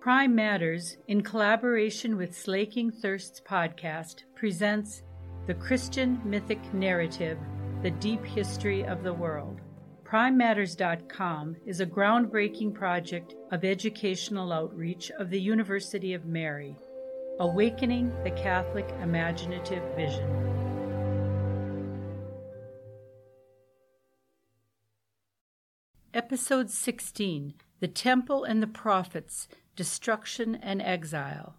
Prime Matters, in collaboration with Slaking Thirsts podcast, presents the Christian mythic narrative, The Deep History of the World. PrimeMatters.com is a groundbreaking project of educational outreach of the University of Mary, awakening the Catholic imaginative vision. Episode 16 The Temple and the Prophets Destruction and Exile.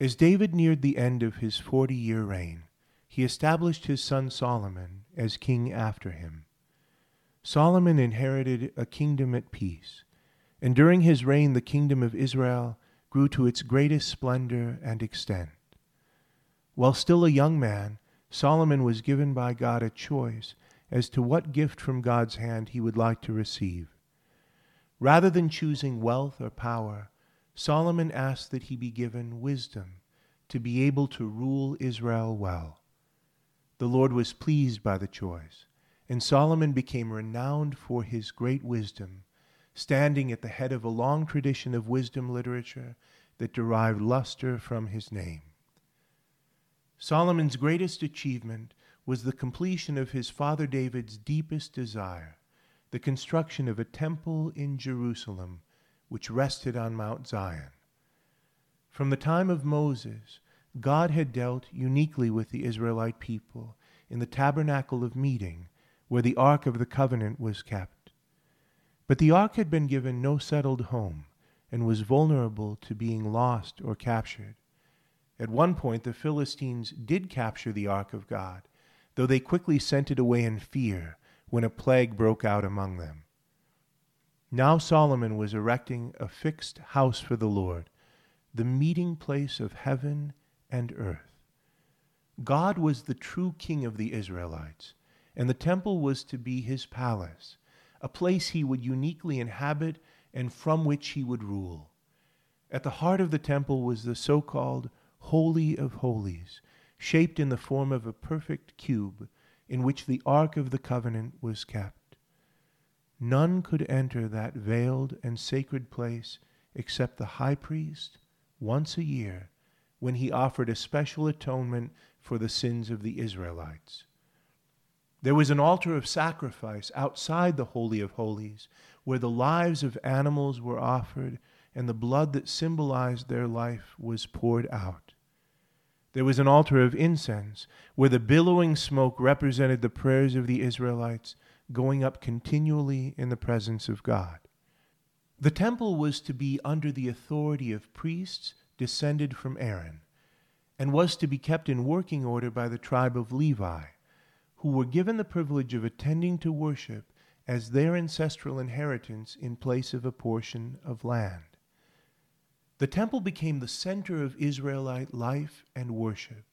As David neared the end of his forty year reign, he established his son Solomon as king after him. Solomon inherited a kingdom at peace, and during his reign the kingdom of Israel grew to its greatest splendor and extent. While still a young man, Solomon was given by God a choice as to what gift from God's hand he would like to receive. Rather than choosing wealth or power, Solomon asked that he be given wisdom to be able to rule Israel well. The Lord was pleased by the choice, and Solomon became renowned for his great wisdom, standing at the head of a long tradition of wisdom literature that derived luster from his name. Solomon's greatest achievement was the completion of his father David's deepest desire, the construction of a temple in Jerusalem which rested on Mount Zion. From the time of Moses, God had dealt uniquely with the Israelite people in the tabernacle of meeting, where the Ark of the Covenant was kept. But the Ark had been given no settled home and was vulnerable to being lost or captured. At one point, the Philistines did capture the Ark of God, though they quickly sent it away in fear when a plague broke out among them. Now Solomon was erecting a fixed house for the Lord, the meeting place of heaven and earth. God was the true king of the Israelites, and the temple was to be his palace, a place he would uniquely inhabit and from which he would rule. At the heart of the temple was the so called Holy of Holies, shaped in the form of a perfect cube in which the Ark of the Covenant was kept. None could enter that veiled and sacred place except the high priest once a year when he offered a special atonement for the sins of the Israelites. There was an altar of sacrifice outside the Holy of Holies where the lives of animals were offered and the blood that symbolized their life was poured out. There was an altar of incense where the billowing smoke represented the prayers of the Israelites going up continually in the presence of God. The temple was to be under the authority of priests descended from Aaron, and was to be kept in working order by the tribe of Levi, who were given the privilege of attending to worship as their ancestral inheritance in place of a portion of land. The temple became the center of Israelite life and worship.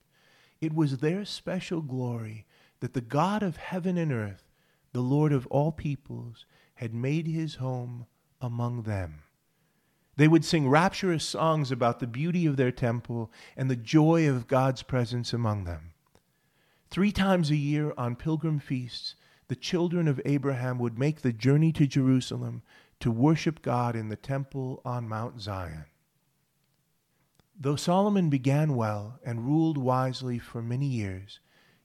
It was their special glory that the God of heaven and earth, the Lord of all peoples, had made his home among them. They would sing rapturous songs about the beauty of their temple and the joy of God's presence among them. Three times a year on pilgrim feasts, the children of Abraham would make the journey to Jerusalem to worship God in the temple on Mount Zion. Though Solomon began well and ruled wisely for many years,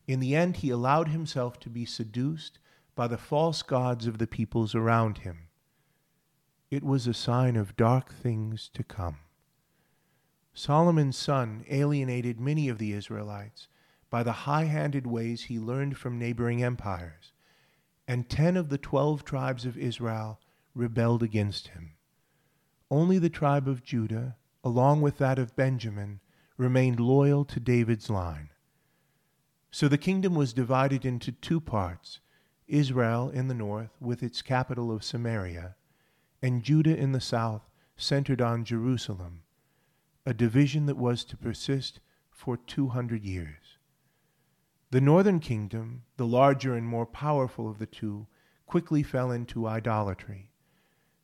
in the end he allowed himself to be seduced by the false gods of the peoples around him. It was a sign of dark things to come. Solomon's son alienated many of the Israelites by the high handed ways he learned from neighboring empires, and ten of the twelve tribes of Israel rebelled against him. Only the tribe of Judah along with that of Benjamin, remained loyal to David's line. So the kingdom was divided into two parts Israel in the north, with its capital of Samaria, and Judah in the south, centered on Jerusalem, a division that was to persist for 200 years. The northern kingdom, the larger and more powerful of the two, quickly fell into idolatry.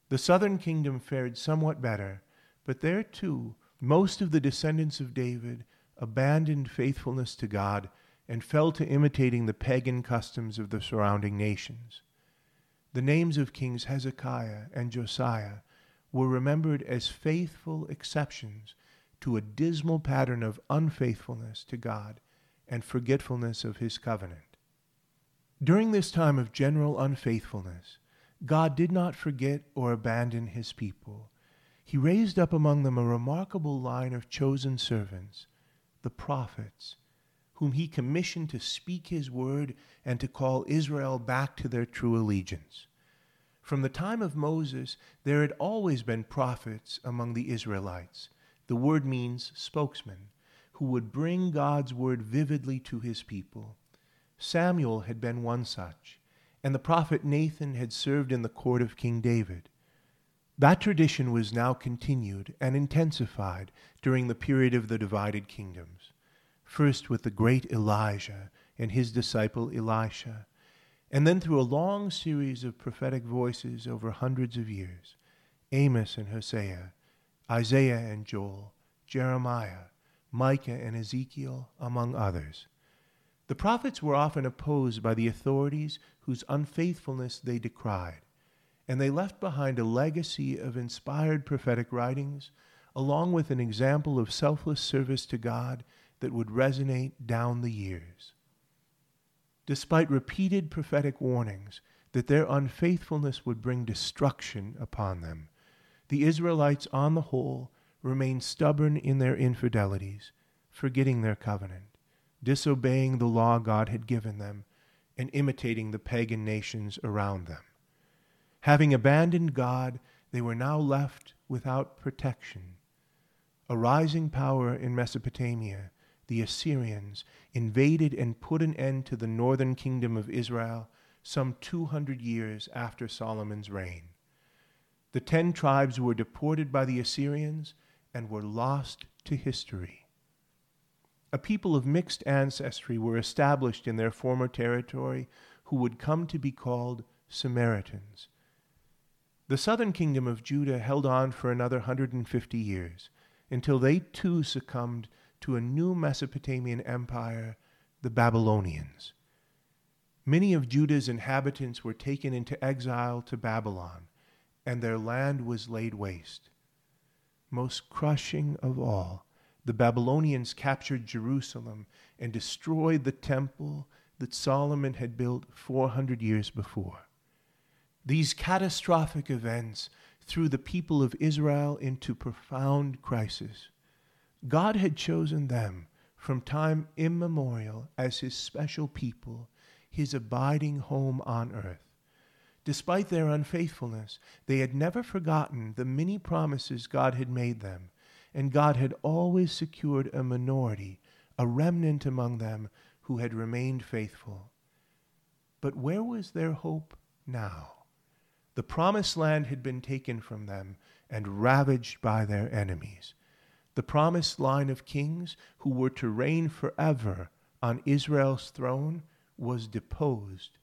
The southern kingdom fared somewhat better but there too, most of the descendants of David abandoned faithfulness to God and fell to imitating the pagan customs of the surrounding nations. The names of kings Hezekiah and Josiah were remembered as faithful exceptions to a dismal pattern of unfaithfulness to God and forgetfulness of his covenant. During this time of general unfaithfulness, God did not forget or abandon his people. He raised up among them a remarkable line of chosen servants, the prophets, whom he commissioned to speak his word and to call Israel back to their true allegiance. From the time of Moses, there had always been prophets among the Israelites. The word means spokesman, who would bring God's word vividly to his people. Samuel had been one such, and the prophet Nathan had served in the court of King David. That tradition was now continued and intensified during the period of the divided kingdoms first with the great Elijah and his disciple Elisha, and then through a long series of prophetic voices over hundreds of years Amos and Hosea, Isaiah and Joel, Jeremiah, Micah and Ezekiel, among others. The prophets were often opposed by the authorities whose unfaithfulness they decried, and they left behind a legacy of inspired prophetic writings, along with an example of selfless service to God that would resonate down the years. Despite repeated prophetic warnings that their unfaithfulness would bring destruction upon them, the Israelites, on the whole, remained stubborn in their infidelities, forgetting their covenant, disobeying the law God had given them, and imitating the pagan nations around them. Having abandoned God, they were now left without protection. A rising power in Mesopotamia the Assyrians invaded and put an end to the northern kingdom of Israel some 200 years after Solomon's reign. The ten tribes were deported by the Assyrians and were lost to history. A people of mixed ancestry were established in their former territory who would come to be called Samaritans. The southern kingdom of Judah held on for another 150 years until they too succumbed to a new Mesopotamian empire, the Babylonians. Many of Judah's inhabitants were taken into exile to Babylon, and their land was laid waste. Most crushing of all, the Babylonians captured Jerusalem and destroyed the temple that Solomon had built 400 years before. These catastrophic events threw the people of Israel into profound crisis. God had chosen them from time immemorial as his special people, his abiding home on earth. Despite their unfaithfulness, they had never forgotten the many promises God had made them, and God had always secured a minority, a remnant among them who had remained faithful. But where was their hope now? The promised land had been taken from them and ravaged by their enemies the promised line of kings who were to reign forever on Israel's throne was deposed.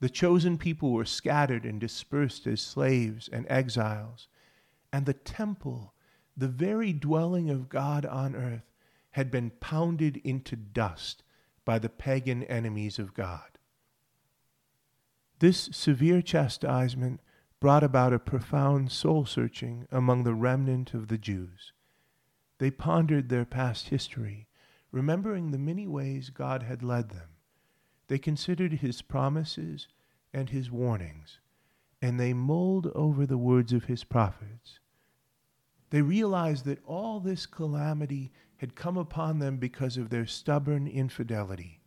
The chosen people were scattered and dispersed as slaves and exiles. And the temple, the very dwelling of God on earth, had been pounded into dust by the pagan enemies of God. This severe chastisement brought about a profound soul searching among the remnant of the Jews. They pondered their past history, remembering the many ways God had led them. They considered his promises and his warnings, and they mulled over the words of his prophets. They realized that all this calamity had come upon them because of their stubborn infidelity.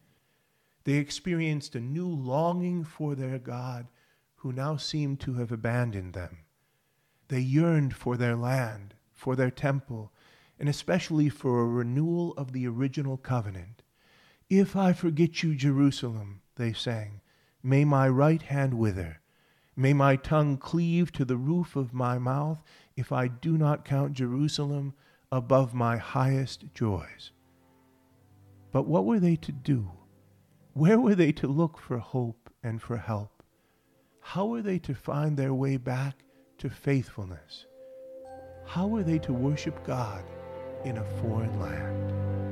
They experienced a new longing for their God, who now seemed to have abandoned them. They yearned for their land, for their temple, and especially for a renewal of the original covenant. If I forget you, Jerusalem, they sang, may my right hand wither. May my tongue cleave to the roof of my mouth if I do not count Jerusalem above my highest joys. But what were they to do? Where were they to look for hope and for help? How were they to find their way back to faithfulness? How were they to worship God? in a foreign land.